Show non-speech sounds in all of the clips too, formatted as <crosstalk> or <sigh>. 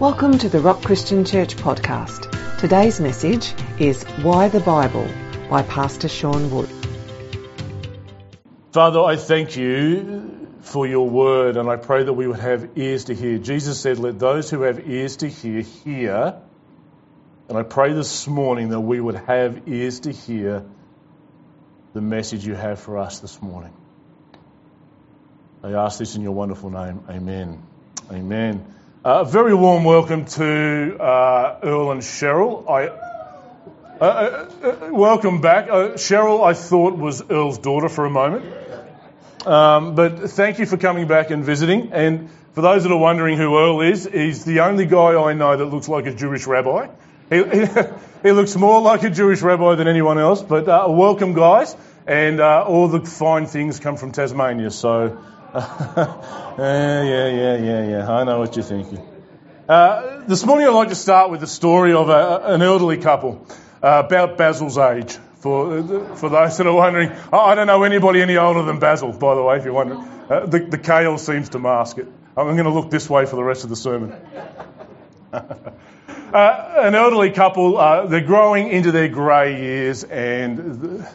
Welcome to the Rock Christian Church podcast. Today's message is Why the Bible by Pastor Sean Wood. Father, I thank you for your word and I pray that we would have ears to hear. Jesus said, Let those who have ears to hear, hear. And I pray this morning that we would have ears to hear the message you have for us this morning. I ask this in your wonderful name. Amen. Amen. A uh, very warm welcome to uh, Earl and Cheryl. I, uh, uh, uh welcome back. Cheryl, I thought was Earl's daughter for a moment. Um, but thank you for coming back and visiting. And for those that are wondering who Earl is, he's the only guy I know that looks like a Jewish rabbi. He, <laughs> he, he looks more like a Jewish rabbi than anyone else. But welcome, guys. And all the fine things come from Tasmania. So <laughs> yeah, yeah, yeah, yeah. I know what you're thinking. Uh, this morning I'd like to start with the story of a, an elderly couple uh, about Basil's age. For, for those that are wondering, I don't know anybody any older than Basil, by the way, if you're wondering. Uh, the, the kale seems to mask it. I'm going to look this way for the rest of the sermon. <laughs> Uh, an elderly couple, uh, they're growing into their grey years and the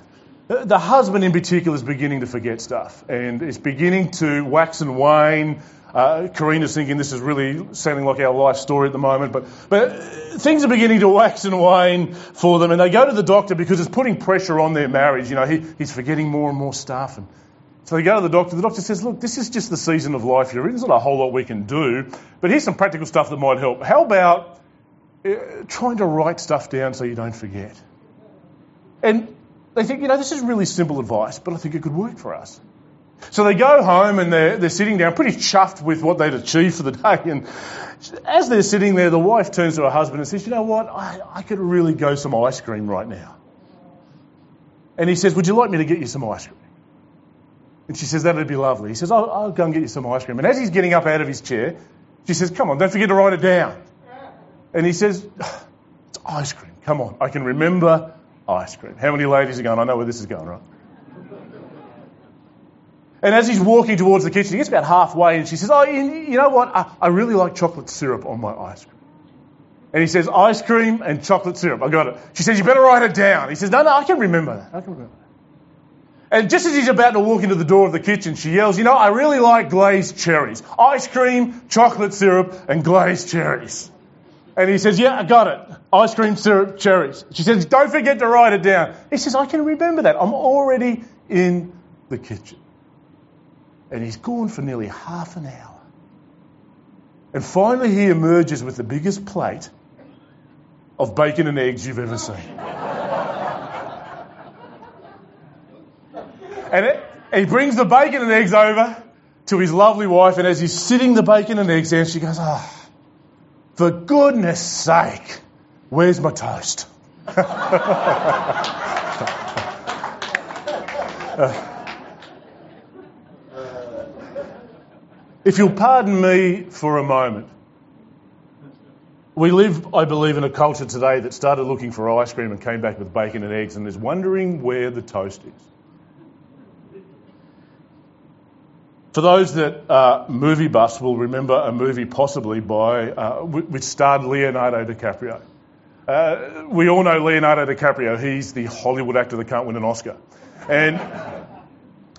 husband in particular is beginning to forget stuff and is beginning to wax and wane. Uh, Karina's thinking this is really sounding like our life story at the moment, but, but things are beginning to wax and wane for them, and they go to the doctor because it's putting pressure on their marriage. You know, he, he's forgetting more and more stuff, and so they go to the doctor. The doctor says, "Look, this is just the season of life you're in. There's not a whole lot we can do, but here's some practical stuff that might help. How about uh, trying to write stuff down so you don't forget?" And they think, you know, this is really simple advice, but I think it could work for us. So they go home and they're, they're sitting down pretty chuffed with what they'd achieved for the day. And as they're sitting there, the wife turns to her husband and says, you know what, I, I could really go some ice cream right now. And he says, would you like me to get you some ice cream? And she says, that'd be lovely. He says, I'll, I'll go and get you some ice cream. And as he's getting up out of his chair, she says, come on, don't forget to write it down. And he says, it's ice cream. Come on, I can remember ice cream. How many ladies are going, I know where this is going, right? And as he's walking towards the kitchen, he gets about halfway and she says, Oh, you know what? I, really like chocolate syrup on my ice cream. And he says, Ice cream and chocolate syrup. I got it. She says, You better write it down. He says, No, no, I can remember that. I can remember that. And just as he's about to walk into the door of the kitchen, she yells, You know, I really like glazed cherries. Ice cream, chocolate syrup, and glazed cherries. And he says, Yeah, I got it. Ice cream, syrup, cherries. She says, Don't forget to write it down. He says, I can remember that. I'm already in the kitchen. And he's gone for nearly half an hour. And finally, he emerges with the biggest plate of bacon and eggs you've ever seen. and it, he brings the bacon and eggs over to his lovely wife, and as he's sitting the bacon and eggs down, she goes, Ah. Oh, for goodness sake, where's my toast? <laughs> Uh, if you'll pardon me for a moment, we live, I believe, in a culture today that started looking for ice cream and came back with bacon and eggs and is wondering where the toast is. For those that are movie buffs will remember a movie possibly by, uh, which starred Leonardo DiCaprio. Uh, we all know Leonardo DiCaprio. He's the Hollywood actor that can't win an Oscar. And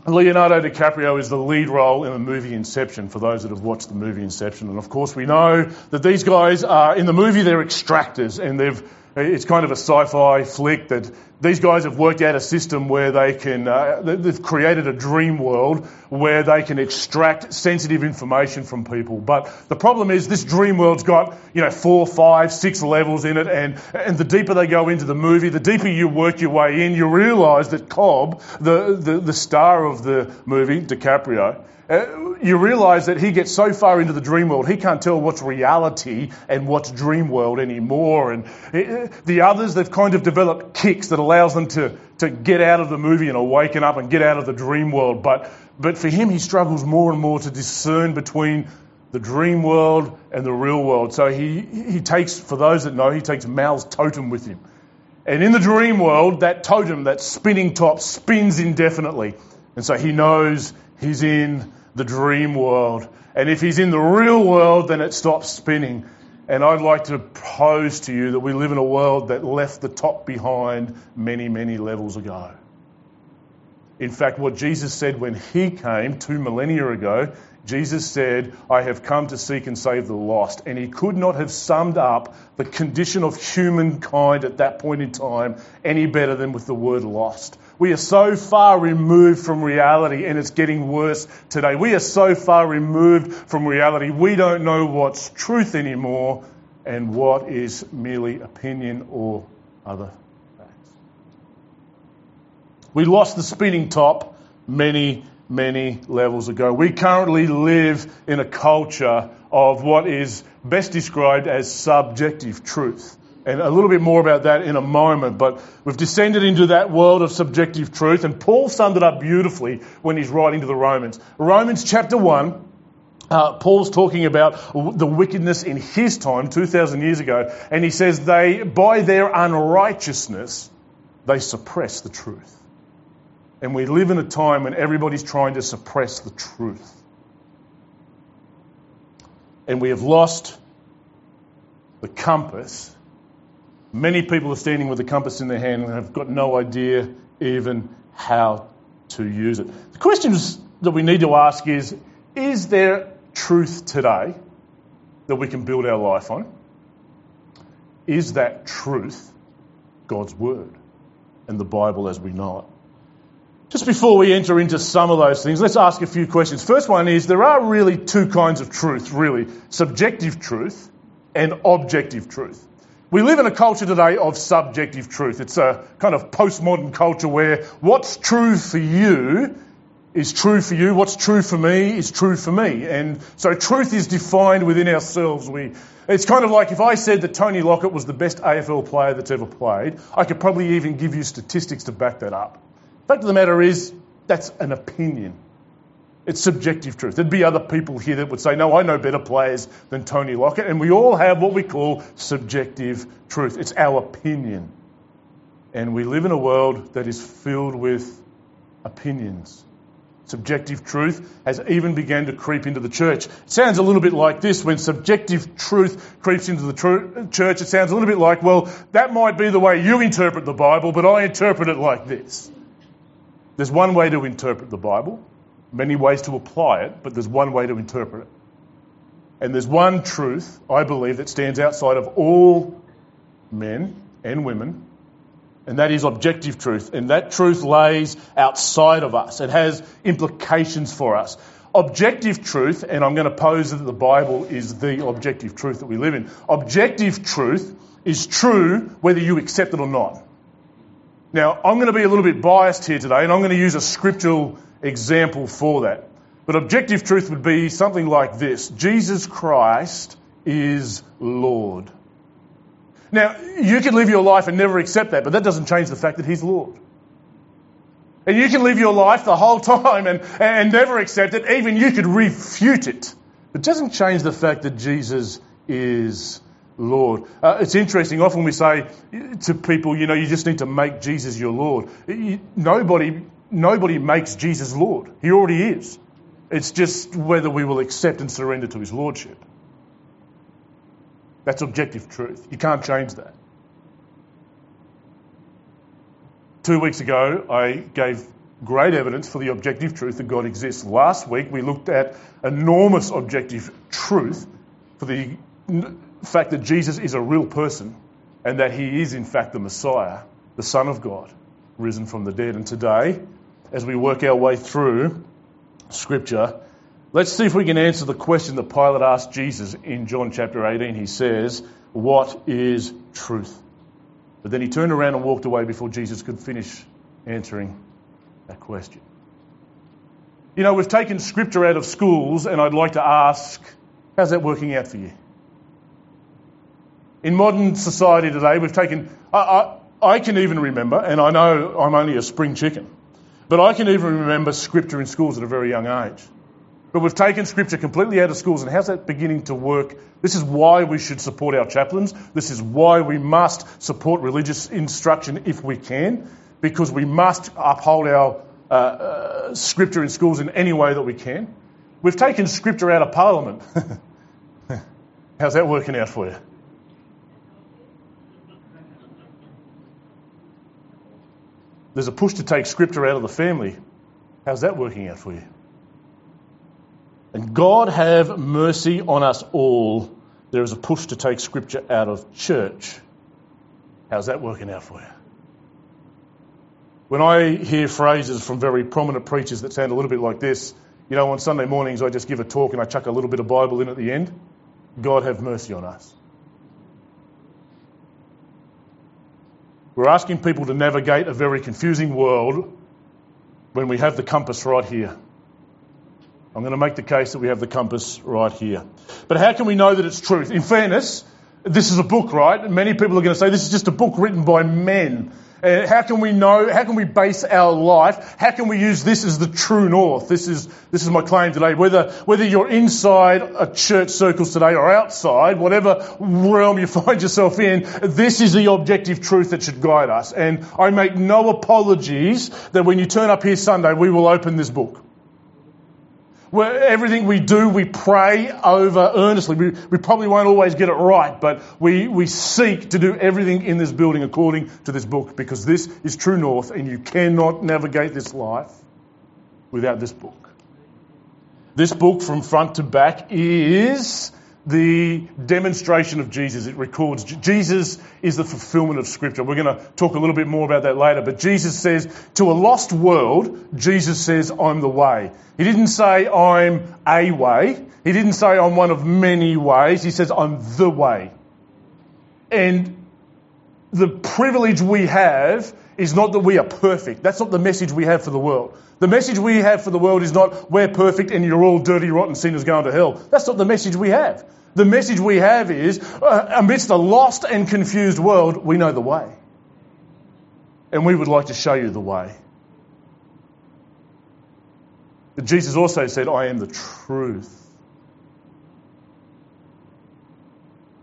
Leonardo DiCaprio is the lead role in the movie Inception, for those that have watched the movie Inception. And of course, we know that these guys are, in the movie, they're extractors and they've it's kind of a sci-fi flick that these guys have worked out a system where they can, uh, they've created a dream world where they can extract sensitive information from people. But the problem is this dream world's got, you know, four, five, six levels in it. And, and the deeper they go into the movie, the deeper you work your way in, you realise that Cobb, the, the, the star of the movie, DiCaprio, uh, you realise that he gets so far into the dream world, he can't tell what's reality and what's dream world anymore. And uh, the others, they've kind of developed kicks that allows them to, to get out of the movie and awaken up and get out of the dream world. But, but for him, he struggles more and more to discern between the dream world and the real world. So he, he takes, for those that know, he takes Mal's totem with him. And in the dream world, that totem, that spinning top, spins indefinitely. And so he knows he's in the dream world. And if he's in the real world, then it stops spinning. And I'd like to pose to you that we live in a world that left the top behind many, many levels ago. In fact, what Jesus said when he came two millennia ago, Jesus said, I have come to seek and save the lost. And he could not have summed up the condition of humankind at that point in time any better than with the word lost. We are so far removed from reality and it's getting worse today. We are so far removed from reality. We don't know what's truth anymore and what is merely opinion or other facts. We lost the spinning top many, many levels ago. We currently live in a culture of what is best described as subjective truth and a little bit more about that in a moment. But we've descended into that world of subjective truth, and Paul summed it up beautifully when he's writing to the Romans. Romans chapter 1. Uh, Paul's talking about the wickedness in his time, 2,000 years ago, and he says they, by their unrighteousness, they suppress the truth. And we live in a time when everybody's trying to suppress the truth. And we have lost the compass Many people are standing with a compass in their hand and have got no idea even how to use it. The questions that we need to ask is Is there truth today that we can build our life on? Is that truth God's Word and the Bible as we know it? Just before we enter into some of those things, let's ask a few questions. First one is there are really two kinds of truth, really subjective truth and objective truth. We live in a culture today of subjective truth. It's a kind of postmodern culture where what's true for you is true for you, what's true for me is true for me. And so truth is defined within ourselves. We, it's kind of like if I said that Tony Lockett was the best AFL player that's ever played, I could probably even give you statistics to back that up. The fact of the matter is, that's an opinion. It's subjective truth. There'd be other people here that would say, no, I know better players than Tony Lockett. And we all have what we call subjective truth. It's our opinion. And we live in a world that is filled with opinions. Subjective truth has even begun to creep into the church. It sounds a little bit like this when subjective truth creeps into the tr- church. It sounds a little bit like, well, that might be the way you interpret the Bible, but I interpret it like this. There's one way to interpret the Bible, many ways to apply it, but there's one way to interpret it. And there's one truth, I believe, that stands outside of all men and women, and that is objective truth. And that truth lays outside of us, it has implications for us. Objective truth, and I'm going to pose that the Bible is the objective truth that we live in. Objective truth is true whether you accept it or not. Now, I'm going to be a little bit biased here today, and I'm going to use a scriptural example for that. But objective truth would be something like this Jesus Christ is Lord. Now, you can live your life and never accept that, but that doesn't change the fact that He's Lord. And you can live your life the whole <laughs> time and, and never accept it, even you could refute it. But it doesn't change the fact that Jesus is Lord. Uh, it's interesting, often we say to people, you know, you just need to make Jesus your Lord. You, nobody nobody makes Jesus Lord. He already is. It's just whether we will accept and surrender to his lordship. That's objective truth. You can't change that. Two weeks ago, I gave great evidence for the objective truth that God exists. Last week, we looked at enormous objective truth for the fact that Jesus is a real person and that he is, in fact, the Messiah, the Son of God, risen from the dead. And today, as we work our way through Scripture, let's see if we can answer the question that Pilate asked Jesus in John chapter 18. He says, What is truth? But then he turned around and walked away before Jesus could finish answering that question. You know, we've taken Scripture out of schools, and I'd like to ask, how's that working out for you? In modern society today, we've taken, I, I, I can even remember, and I know I'm only a spring chicken, but I can even remember scripture in schools at a very young age. But we've taken scripture completely out of schools, and how's that beginning to work? This is why we should support our chaplains. This is why we must support religious instruction if we can, because we must uphold our uh, uh, scripture in schools in any way that we can. We've taken scripture out of parliament. <laughs> How's that working out for you? There's a push to take scripture out of the family. How's that working out for you? And God have mercy on us all. There is a push to take scripture out of church. How's that working out for you? When I hear phrases from very prominent preachers that sound a little bit like this, you know, on Sunday mornings I just give a talk and I chuck a little bit of Bible in at the end. God have mercy on us. We're asking people to navigate a very confusing world when we have the compass right here. I'm going to make the case that we have the compass right here. But how can we know that it's truth? In fairness, this is a book, right? Many people are going to say this is just a book written by men. Uh, how can we know? How can we base our life? How can we use this as the true north? This is this is my claim today. Whether whether you're inside a church circles today or outside, whatever realm you <laughs> find yourself in, this is the objective truth that should guide us. And I make no apologies that when you turn up here Sunday, we will open this book. Where everything we do, we pray over earnestly. We, we probably won't always get it right, but we, we seek to do everything in this building according to this book because this is true north and you cannot navigate this life without this book. This book from front to back is the demonstration of Jesus. It records Jesus is the fulfillment of Scripture. We're going to talk a little bit more about that later. But Jesus says, to a lost world, Jesus says, I'm the way. He didn't say, I'm a way. He didn't say, I'm one of many ways. He says, I'm the way. And the privilege we have is not that we are perfect. That's not the message we have for the world. The message we have for the world is not we're perfect and you're all dirty, rotten sinners going to hell. That's not the message we have. The message we have is uh, amidst a lost and confused world, we know the way. And we would like to show you the way. But Jesus also said, I am the truth.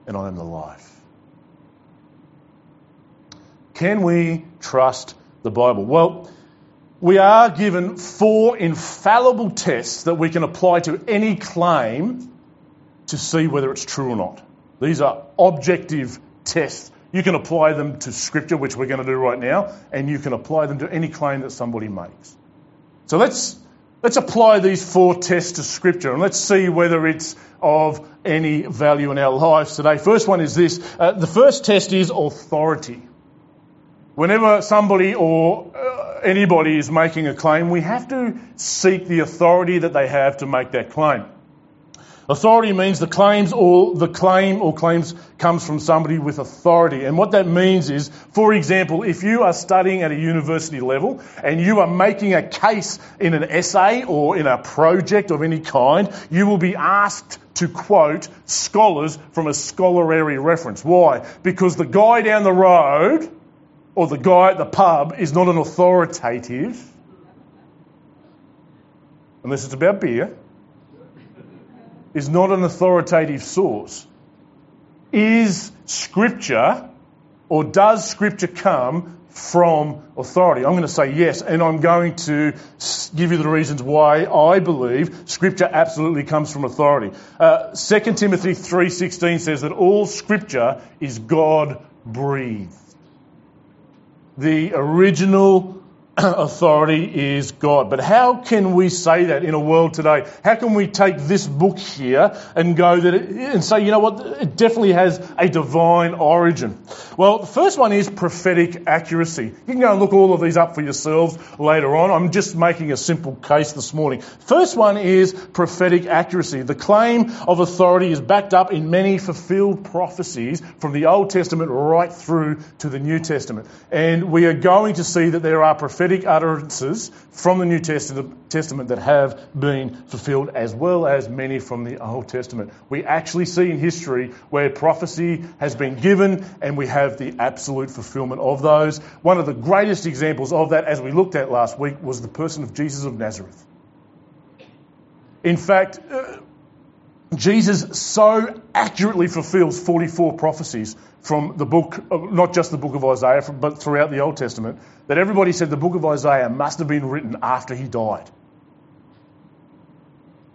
And I am the life. Can we trust the Bible? Well, we are given four infallible tests that we can apply to any claim to see whether it's true or not. These are objective tests. You can apply them to Scripture, which we're going to do right now, and you can apply them to any claim that somebody makes. So let's, let's apply these four tests to Scripture and let's see whether it's of any value in our lives today. First one is this. Uh, the first test is authority. Whenever somebody or uh, anybody is making a claim, we have to seek the authority that they have to make that claim. Authority means the claims or the claim or claims comes from somebody with authority. And what that means is, for example, if you are studying at a university level and you are making a case in an essay or in a project of any kind, you will be asked to quote scholars from a scholarly reference. Why? Because the guy down the road or the guy at the pub is not an authoritative, unless it's about beer is not an authoritative source. Is Scripture, or does Scripture come from authority? I'm going to say yes, and I'm going to give you the reasons why I believe Scripture absolutely comes from authority. Uh, 2 Timothy 3.16 says that all Scripture is God-breathed. The original <clears throat> authority is God. But how can we say that in a world today? How can we take this book here and go that it, and say, you know what, it definitely has a divine origin? Well, the first one is prophetic accuracy. You can go and look all of these up for yourselves later on. I'm just making a simple case this morning. First one is prophetic accuracy. The claim of authority is backed up in many fulfilled prophecies from the Old Testament right through to the New Testament. And we are going to see that there are prophetic prophetic utterances from the New Testament that have been fulfilled, as well as many from the Old Testament. We actually see in history where prophecy has been given and we have the absolute fulfillment of those. One of the greatest examples of that, as we looked at last week, was the person of Jesus of Nazareth. In fact, uh, Jesus so accurately fulfills 44 prophecies from the book, not just the book of Isaiah, but throughout the Old Testament, that everybody said the book of Isaiah must have been written after he died.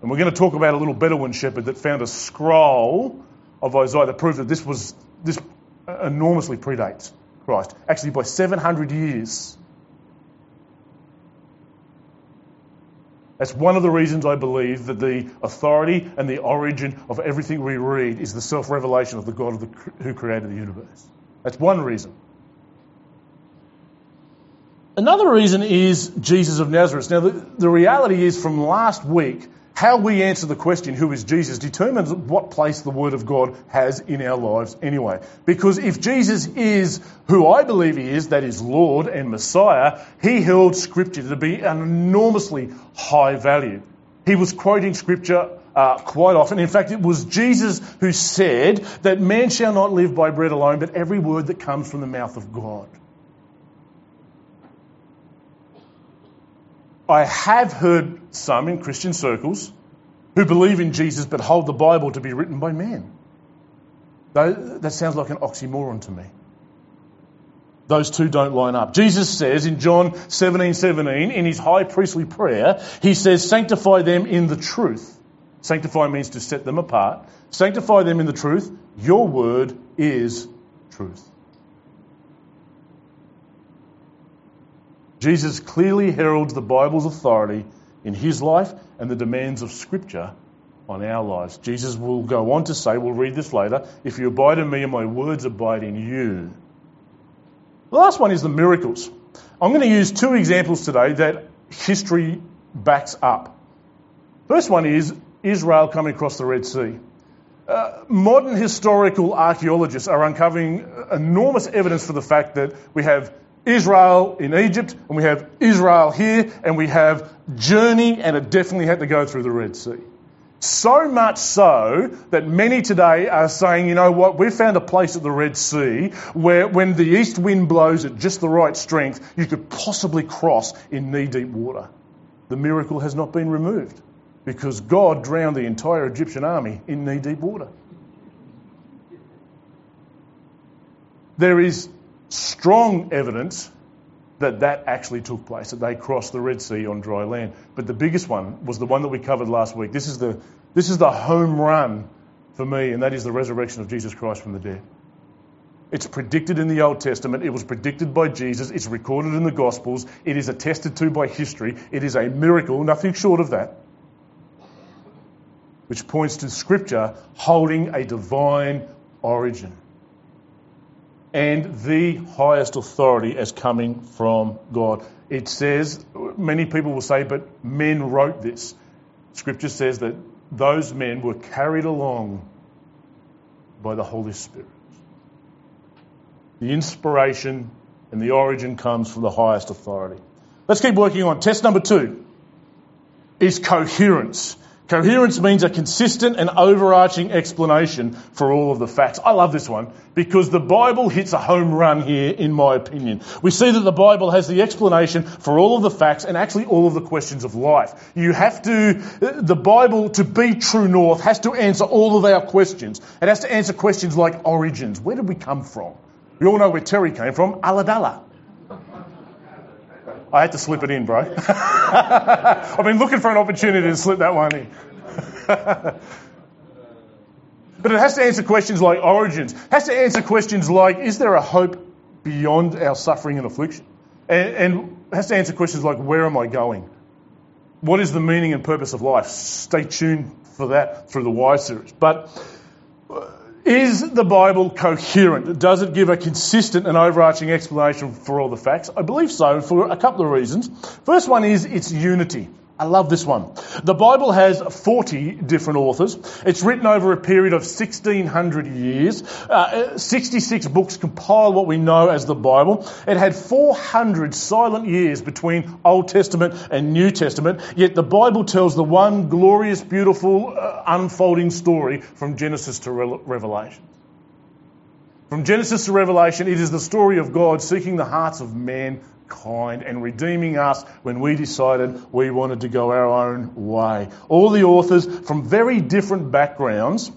And we're going to talk about a little Bedouin shepherd that found a scroll of Isaiah that proved that this was this enormously predates Christ, actually by 700 years. That's one of the reasons I believe that the authority and the origin of everything we read is the self revelation of the God of the, who created the universe. That's one reason. Another reason is Jesus of Nazareth. Now, the, the reality is from last week, how we answer the question, who is Jesus, determines what place the Word of God has in our lives anyway. Because if Jesus is who I believe he is, that is Lord and Messiah, he held Scripture to be an enormously high value. He was quoting Scripture uh, quite often. In fact, it was Jesus who said that man shall not live by bread alone, but every word that comes from the mouth of God. I have heard some in Christian circles who believe in Jesus but hold the Bible to be written by men. That sounds like an oxymoron to me. Those two don't line up. Jesus says in John 17 17, in his high priestly prayer, he says, Sanctify them in the truth. Sanctify means to set them apart. Sanctify them in the truth. Your word is truth. Jesus clearly heralds the Bible's authority in his life and the demands of Scripture on our lives. Jesus will go on to say, we'll read this later, if you abide in me and my words abide in you. The last one is the miracles. I'm going to use two examples today that history backs up. First one is Israel coming across the Red Sea. Uh, modern historical archaeologists are uncovering enormous evidence for the fact that we have Israel in Egypt, and we have Israel here, and we have journey, and it definitely had to go through the Red Sea. So much so that many today are saying, you know what, we've found a place at the Red Sea where when the east wind blows at just the right strength, you could possibly cross in knee deep water. The miracle has not been removed because God drowned the entire Egyptian army in knee deep water. There is strong evidence that that actually took place, that they crossed the Red Sea on dry land. But the biggest one was the one that we covered last week. This is the, this is the home run for me, and that is the resurrection of Jesus Christ from the dead. It's predicted in the Old Testament. It was predicted by Jesus. It's recorded in the Gospels. It is attested to by history. It is a miracle, nothing short of that, which points to Scripture holding a divine origin and the highest authority as coming from God. It says, many people will say, but men wrote this. Scripture says that those men were carried along by the Holy Spirit. The inspiration and the origin comes from the highest authority. Let's keep working on. Test number two is coherence. Coherence means a consistent and overarching explanation for all of the facts. I love this one because the Bible hits a home run here, in my opinion. We see that the Bible has the explanation for all of the facts and actually all of the questions of life. You have to, the Bible, to be true north, has to answer all of our questions. It has to answer questions like origins. Where did we come from? We all know where Terry came from, Ulladulla. I had to slip it in, bro. <laughs> I've been looking for an opportunity to slip that one in. <laughs> but it has to answer questions like origins. It has to answer questions like, is there a hope beyond our suffering and affliction? And, and has to answer questions like, where am I going? What is the meaning and purpose of life? Stay tuned for that through the Why series. But is the Bible coherent? Does it give a consistent and overarching explanation for all the facts? I believe so for a couple of reasons. First one is its unity. I love this one. The Bible has 40 different authors. It's written over a period of 1600 years. Uh, 66 books compile what we know as the Bible. It had 400 silent years between Old Testament and New Testament, yet the Bible tells the one glorious, beautiful, uh, unfolding story from Genesis to Re- Revelation. From Genesis to Revelation, it is the story of God seeking the hearts of man kind and redeeming us when we decided we wanted to go our own way. All the authors from very different backgrounds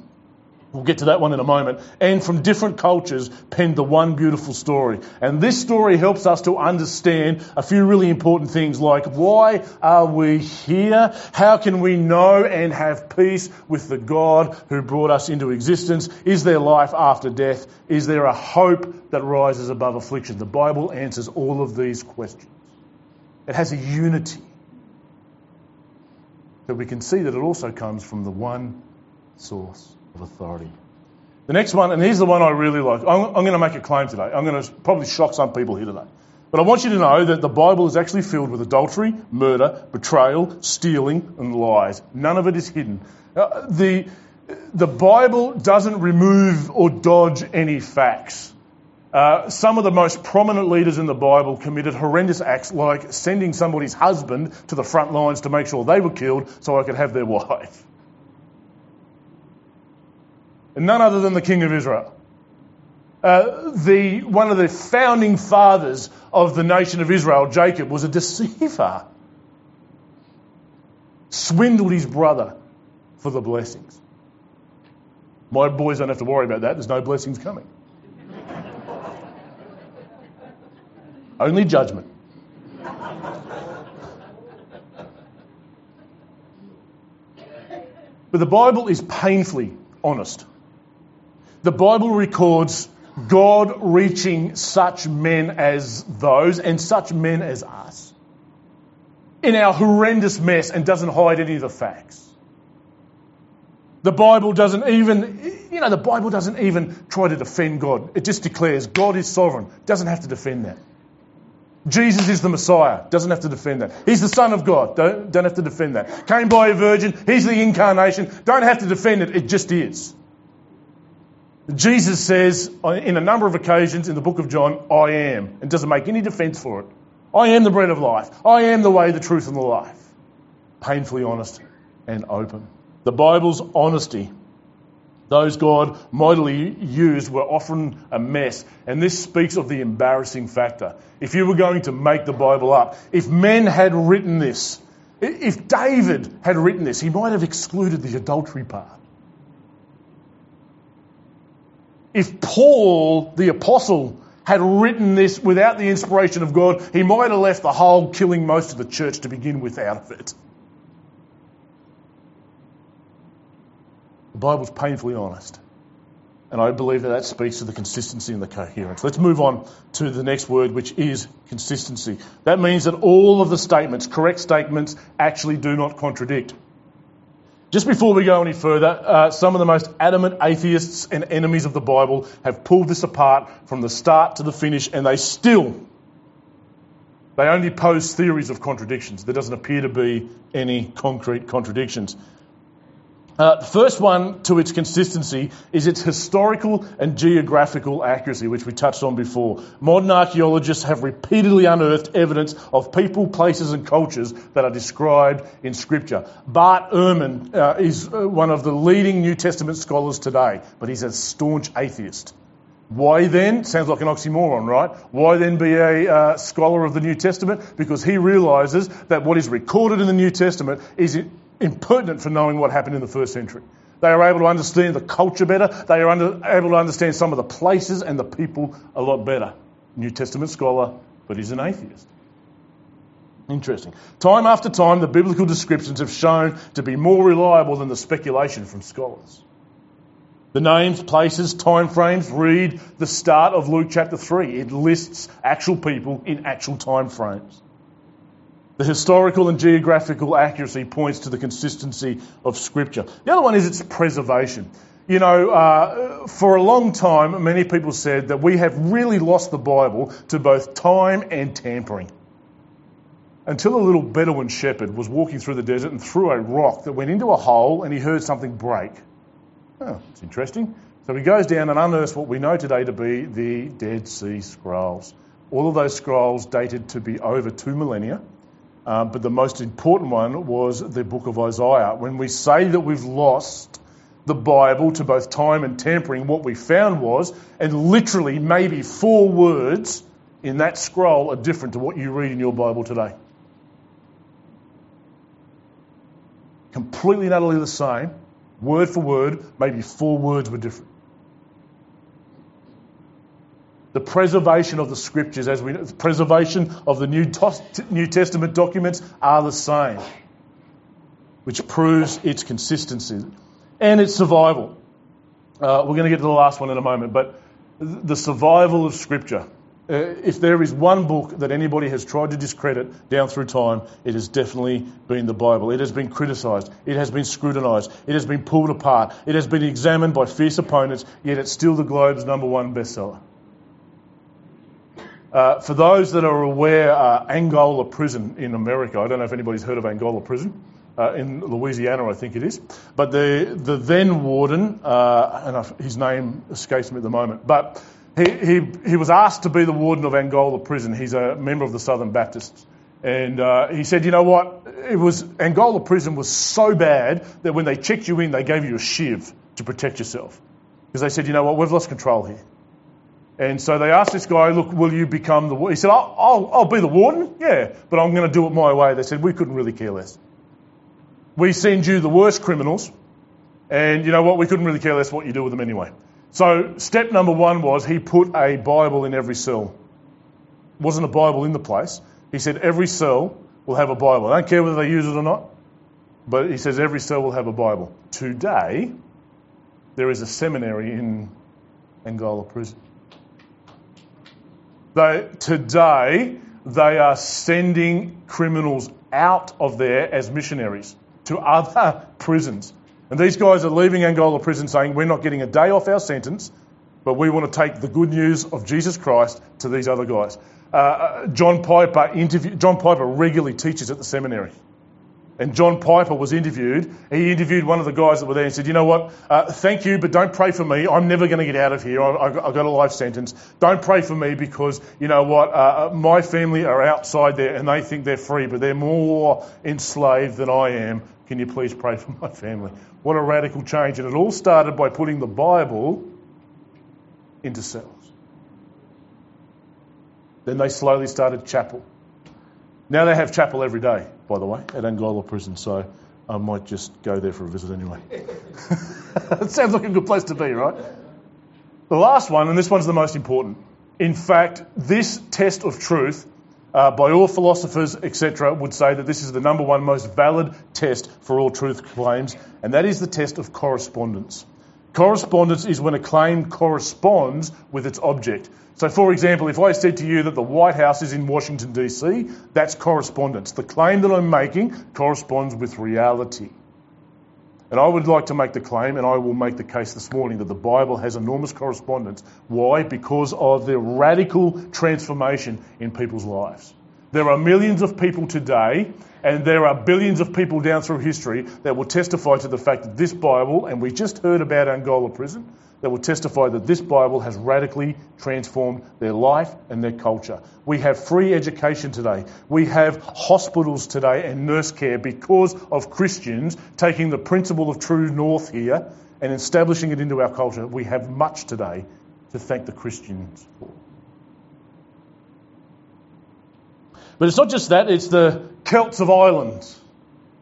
We'll get to that one in a moment. And from different cultures penned the one beautiful story. And this story helps us to understand a few really important things like why are we here? How can we know and have peace with the God who brought us into existence? Is there life after death? Is there a hope that rises above affliction? The Bible answers all of these questions. It has a unity. that we can see that it also comes from the one source of authority. The next one, and here's the one I really like. I'm, I'm going to make a claim today. I'm going to probably shock some people here today. But I want you to know that the Bible is actually filled with adultery, murder, betrayal, stealing, and lies. None of it is hidden. Uh, the, the Bible doesn't remove or dodge any facts. Uh, some of the most prominent leaders in the Bible committed horrendous acts like sending somebody's husband to the front lines to make sure they were killed so I could have their <laughs> wife none other than the King of Israel. Uh, the, one of the founding fathers of the nation of Israel, Jacob, was a deceiver. Swindled his brother for the blessings. My boys don't have to worry about that. There's no blessings coming. <laughs> Only judgment. But the Bible is painfully honest. The Bible records God reaching such men as those and such men as us in our horrendous mess and doesn't hide any of the facts. The Bible doesn't even, you know, the Bible doesn't even try to defend God. It just declares God is sovereign. Doesn't have to defend that. Jesus is the Messiah. Doesn't have to defend that. He's the Son of God. Don't, don't have to defend that. Came by a virgin. He's the incarnation. Don't have to defend it. It just is. Jesus says uh, in a number of occasions in the book of John, I am, and doesn't make any defense for it. I am the bread of life. I am the way, the truth, and the life. Painfully honest and open. The Bible's honesty, those God mightily used, were often a mess. And this speaks of the embarrassing factor. If you were going to make the Bible up, if men had written this, if David had written this, he might have excluded the adultery part. If Paul, the apostle, had written this without the inspiration of God, he might have left the whole killing most of the church to begin with out of it. The Bible's painfully honest. And I believe that that speaks to the consistency and the coherence. Let's move on to the next word, which is consistency. That means that all of the statements, correct statements, actually do not contradict. Just before we go any further, uh, some of the most adamant atheists and enemies of the Bible have pulled this apart from the start to the finish, and they still, they only pose theories of contradictions. There doesn't appear to be any concrete contradictions. Uh, the first one to its consistency is its historical and geographical accuracy, which we touched on before. Modern archaeologists have repeatedly unearthed evidence of people, places, and cultures that are described in Scripture. Bart Ehrman uh, is uh, one of the leading New Testament scholars today, but he's a staunch atheist. Why then? Sounds like an oxymoron, right? Why then be a uh, scholar of the New Testament? Because he realizes that what is recorded in the New Testament is impertinent for knowing what happened in the first century. They are able to understand the culture better. They are under, able to understand some of the places and the people a lot better. New Testament scholar, but he's an atheist. Interesting. Time after time, the biblical descriptions have shown to be more reliable than the speculation from scholars. The names, places, time frames read the start of Luke chapter 3. It lists actual people in actual time frames. The historical and geographical accuracy points to the consistency of Scripture. The other one is its preservation. You know, uh, for a long time, many people said that we have really lost the Bible to both time and tampering. Until a little Bedouin shepherd was walking through the desert and threw a rock that went into a hole and he heard something break. Oh, it's interesting. So he goes down and unearths what we know today to be the Dead Sea Scrolls. All of those scrolls dated to be over two millennia. Um, but the most important one was the book of Isaiah. When we say that we've lost the Bible to both time and tampering, what we found was, and literally maybe four words in that scroll are different to what you read in your Bible today. Completely and utterly the same, Word for word, maybe four words were different. The preservation of the scriptures, as we know, the preservation of the New, New Testament documents are the same, which proves its consistency and its survival. Uh, we're going to get to the last one in a moment, but the survival of Scripture. Uh, if there is one book that anybody has tried to discredit down through time, it has definitely been the Bible. It has been criticised, it has been scrutinised, it has been pulled apart, it has been examined by fierce opponents, yet it's still the Globe's number one bestseller. Uh, for those that are aware, uh, Angola Prison in America, I don't know if anybody's heard of Angola Prison. Uh, in Louisiana, I think it is. But the, the then warden, uh, and I've, his name escapes me at the moment, but he, he, he was asked to be the warden of Angola Prison. He's a member of the Southern Baptists. And uh, he said, you know what? It was Angola Prison was so bad that when they checked you in, they gave you a shiv to protect yourself. Because they said, you know what? We've lost control here. And so they asked this guy, look, will you become the warden? He said, I'll, I'll, I'll be the warden, yeah, but I'm going to do it my way. They said, we couldn't really care less. We send you the worst criminals, and you know what? We couldn't really care less what you do with them anyway. So step number one was he put a Bible in every cell. It wasn't a Bible in the place. He said every cell will have a Bible. I don't care whether they use it or not, but he says every cell will have a Bible. Today, there is a seminary in Angola prison. They, today, they are sending criminals out of there as missionaries to other <laughs> prisons. And these guys are leaving Angola prison saying, We're not getting a day off our sentence, but we want to take the good news of Jesus Christ to these other guys. Uh, uh John Piper interview, John Piper regularly teaches at the seminary. And John Piper was interviewed. He interviewed one of the guys that were there and said, You know what? Uh, thank you, but don't pray for me. I'm never going to get out of here. I, have got a life sentence. Don't pray for me because, you know what? Uh, uh, my family are outside there and they think they're free, but they're more enslaved than I am. Can you please pray for my family? What a radical change. And it all started by putting the Bible into cells. Then they slowly started chapel. Now they have chapel every day, by the way, at Angola Prison, so I might just go there for a visit anyway. <laughs> it sounds like a good place to be, right? The last one, and this one's the most important. In fact, this test of truth, uh, by all philosophers, etc., would say that this is the number one most valid test for all truth claims, and that is the test of correspondence. Correspondence is when a claim corresponds with its object. So, for example, if I said to you that the White House is in Washington, D.C., that's correspondence. The claim that I'm making corresponds with reality. And I would like to make the claim, and I will make the case this morning, that the Bible has enormous correspondence. Why? Because of the radical transformation in people's lives. There are millions of people today, and there are billions of people down through history that will testify to the fact that this Bible, and we just heard about Angola prison, that will testify that this Bible has radically transformed their life and their culture. We have free education today. We have hospitals today and nurse care because of Christians taking the principle of true north here and establishing it into our culture. We have much today to thank the Christians for. But it's not just that, it's the Celts of Ireland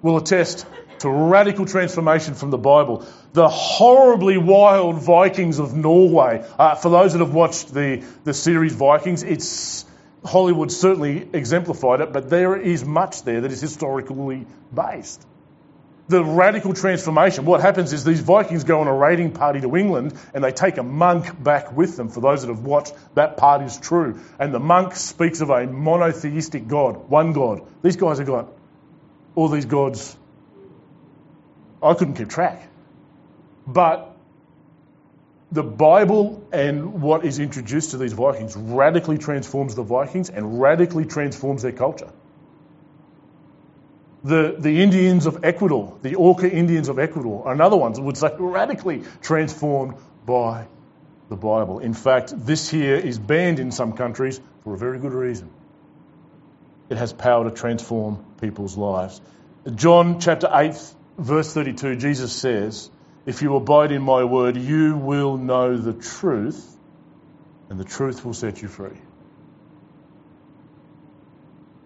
will attest to radical transformation from the Bible. The horribly wild Vikings of Norway. Uh, for those that have watched the, the series Vikings, it's Hollywood certainly exemplified it, but there is much there that is historically based the radical transformation, what happens is these Vikings go on a raiding party to England and they take a monk back with them. For those that have watched, that part is true. And the monk speaks of a monotheistic God, one God. These guys have got all these gods. I couldn't keep track. But the Bible and what is introduced to these Vikings radically transforms the Vikings and radically transforms their culture the, the Indians of Ecuador, the Auca Indians of Ecuador, are another ones that would say radically transformed by the Bible. In fact, this here is banned in some countries for a very good reason. It has power to transform people's lives. John chapter 8, verse 32, Jesus says, If you abide in my word, you will know the truth, and the truth will set you free.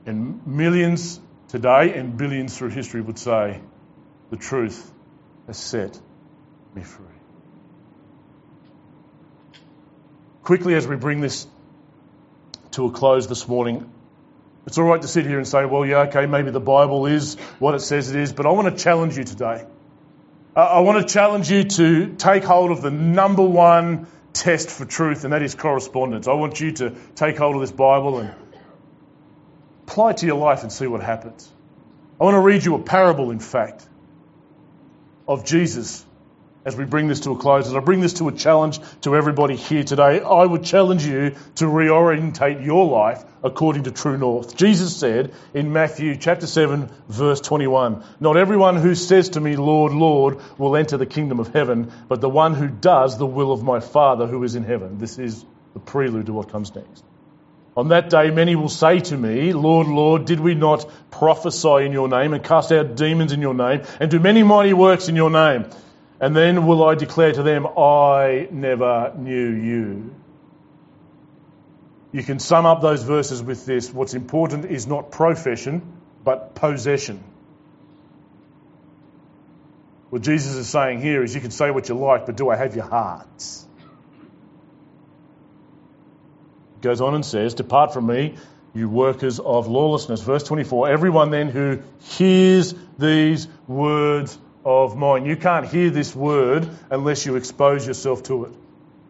And millions today and billions through history would say the truth has set me free. Quickly, as we bring this to a close this morning, it's all right to sit here and say, well, yeah, okay, maybe the Bible is what it says it is, but I want to challenge you today. I want to challenge you to take hold of the number one test for truth, and that is correspondence. I want you to take hold of this Bible and apply it to your life and see what happens. I want to read you a parable, in fact, of Jesus as we bring this to a close. As I bring this to a challenge to everybody here today, I would challenge you to reorientate your life according to true north. Jesus said in Matthew chapter 7 verse 21, Not everyone who says to me, Lord, Lord, will enter the kingdom of heaven, but the one who does the will of my Father who is in heaven. This is the prelude to what comes next. On that day, many will say to me, Lord, Lord, did we not prophesy in your name and cast out demons in your name and do many mighty works in your name? And then will I declare to them, I never knew you. You can sum up those verses with this. What's important is not profession, but possession. What Jesus is saying here is you can say what you like, but do I have your hearts? Goes on and says, Depart from me, you workers of lawlessness. Verse 24 Everyone then who hears these words of mine, you can't hear this word unless you expose yourself to it.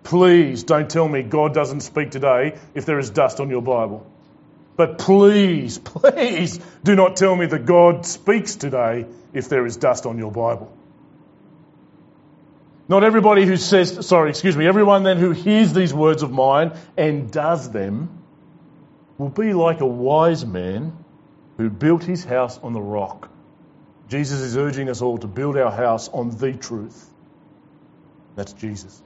Please don't tell me God doesn't speak today if there is dust on your Bible. But please, <laughs> please do not tell me that God speaks today if there is dust on your Bible. Not everybody who says, sorry, excuse me, everyone then who hears these words of mine and does them will be like a wise man who built his house on the rock. Jesus is urging us all to build our house on the truth. That's Jesus.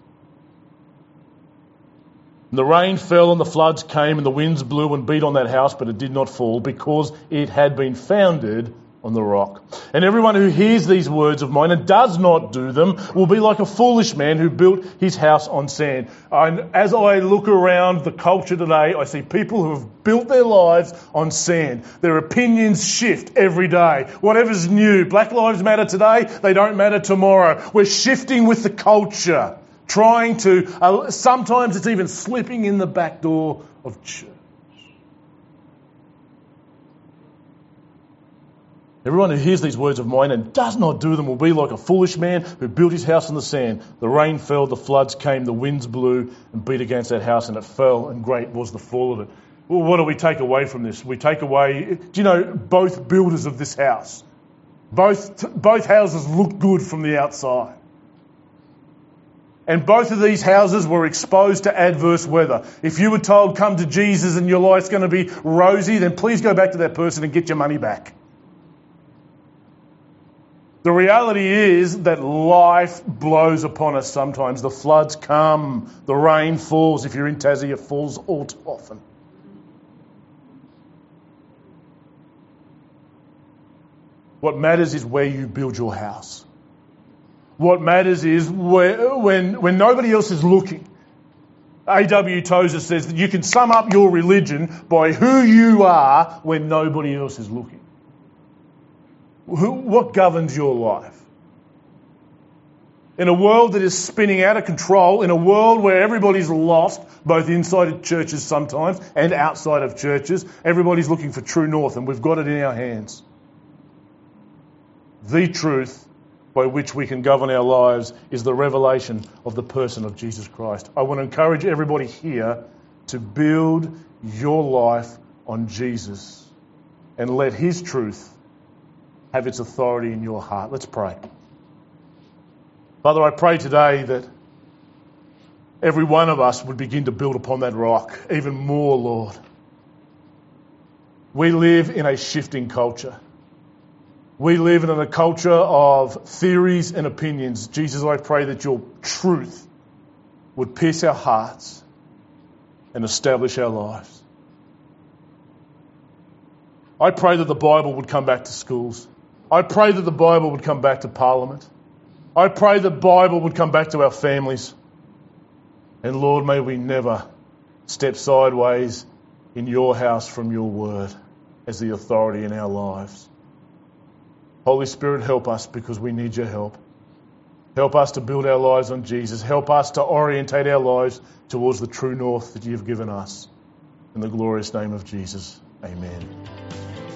And the rain fell and the floods came and the winds blew and beat on that house, but it did not fall because it had been founded on the rock. And everyone who hears these words of mine and does not do them will be like a foolish man who built his house on sand. And as I look around the culture today, I see people who have built their lives on sand. Their opinions shift every day. Whatever's new, Black Lives Matter today, they don't matter tomorrow. We're shifting with the culture, trying to, uh, sometimes it's even slipping in the back door of church. Everyone who hears these words of mine and does not do them will be like a foolish man who built his house on the sand. The rain fell, the floods came, the winds blew and beat against that house, and it fell, and great was the fall of it. Well, what do we take away from this? We take away, do you know, both builders of this house, both, both houses looked good from the outside. And both of these houses were exposed to adverse weather. If you were told, come to Jesus and your life's going to be rosy, then please go back to that person and get your money back. The reality is that life blows upon us sometimes. The floods come, the rain falls. If you're in Tassie, it falls all too often. What matters is where you build your house. What matters is where, when, when nobody else is looking. A.W. Tozer says that you can sum up your religion by who you are when nobody else is looking. Who, what governs your life? In a world that is spinning out of control, in a world where everybody's lost, both inside of churches sometimes and outside of churches, everybody's looking for true north, and we've got it in our hands. The truth by which we can govern our lives is the revelation of the person of Jesus Christ. I want to encourage everybody here to build your life on Jesus and let His truth have its authority in your heart. Let's pray. Father, I pray today that every one of us would begin to build upon that rock even more, Lord. We live in a shifting culture. We live in a culture of theories and opinions. Jesus, I pray that your truth would pierce our hearts and establish our lives. I pray that the Bible would come back to schools. I pray that the Bible would come back to Parliament. I pray the Bible would come back to our families. And Lord, may we never step sideways in your house from your word as the authority in our lives. Holy Spirit, help us because we need your help. Help us to build our lives on Jesus. Help us to orientate our lives towards the true north that you've given us. In the glorious name of Jesus, amen.